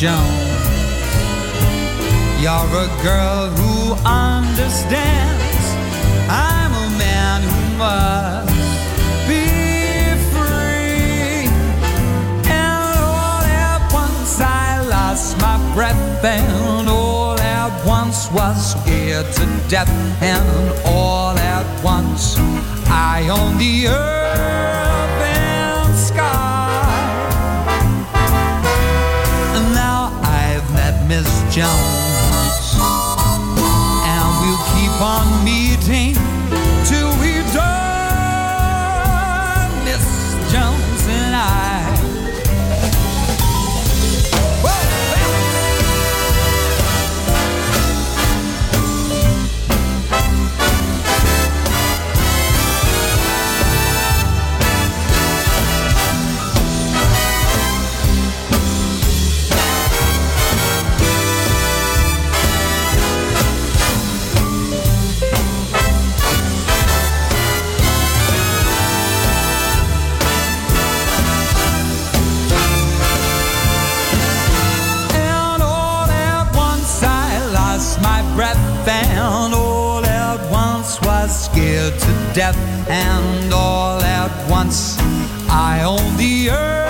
Jones. You're a girl who understands. I'm a man who must. my breath and all at once was scared to death and all at once I own the earth Jones. And we'll keep on meeting death, and all at once I own the earth.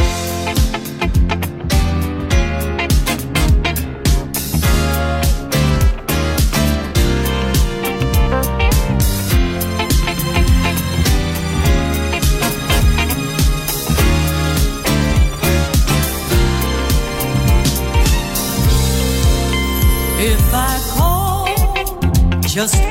just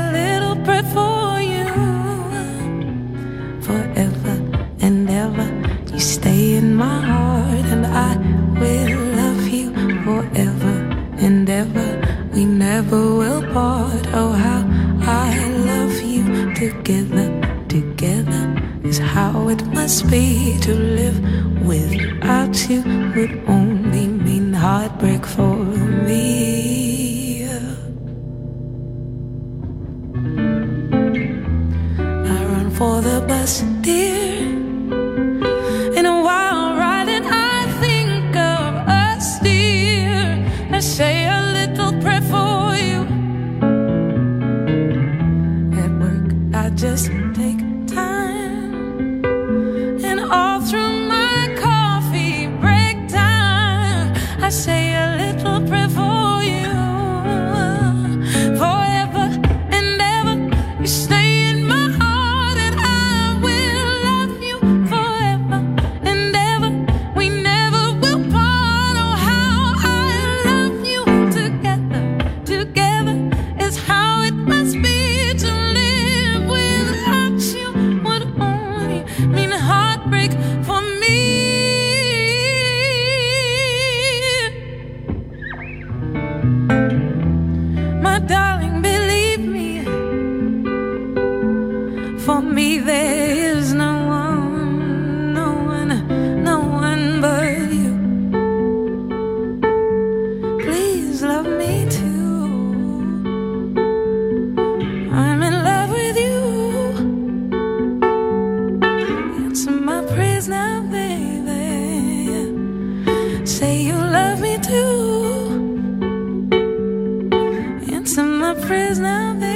a little prayer for you forever and ever. You stay in my heart, and I will love you forever and ever. We never will part. Oh, how I love you together, together is how it must be to live without you would only mean heartbreak for me. say you love me too. Into my prison now.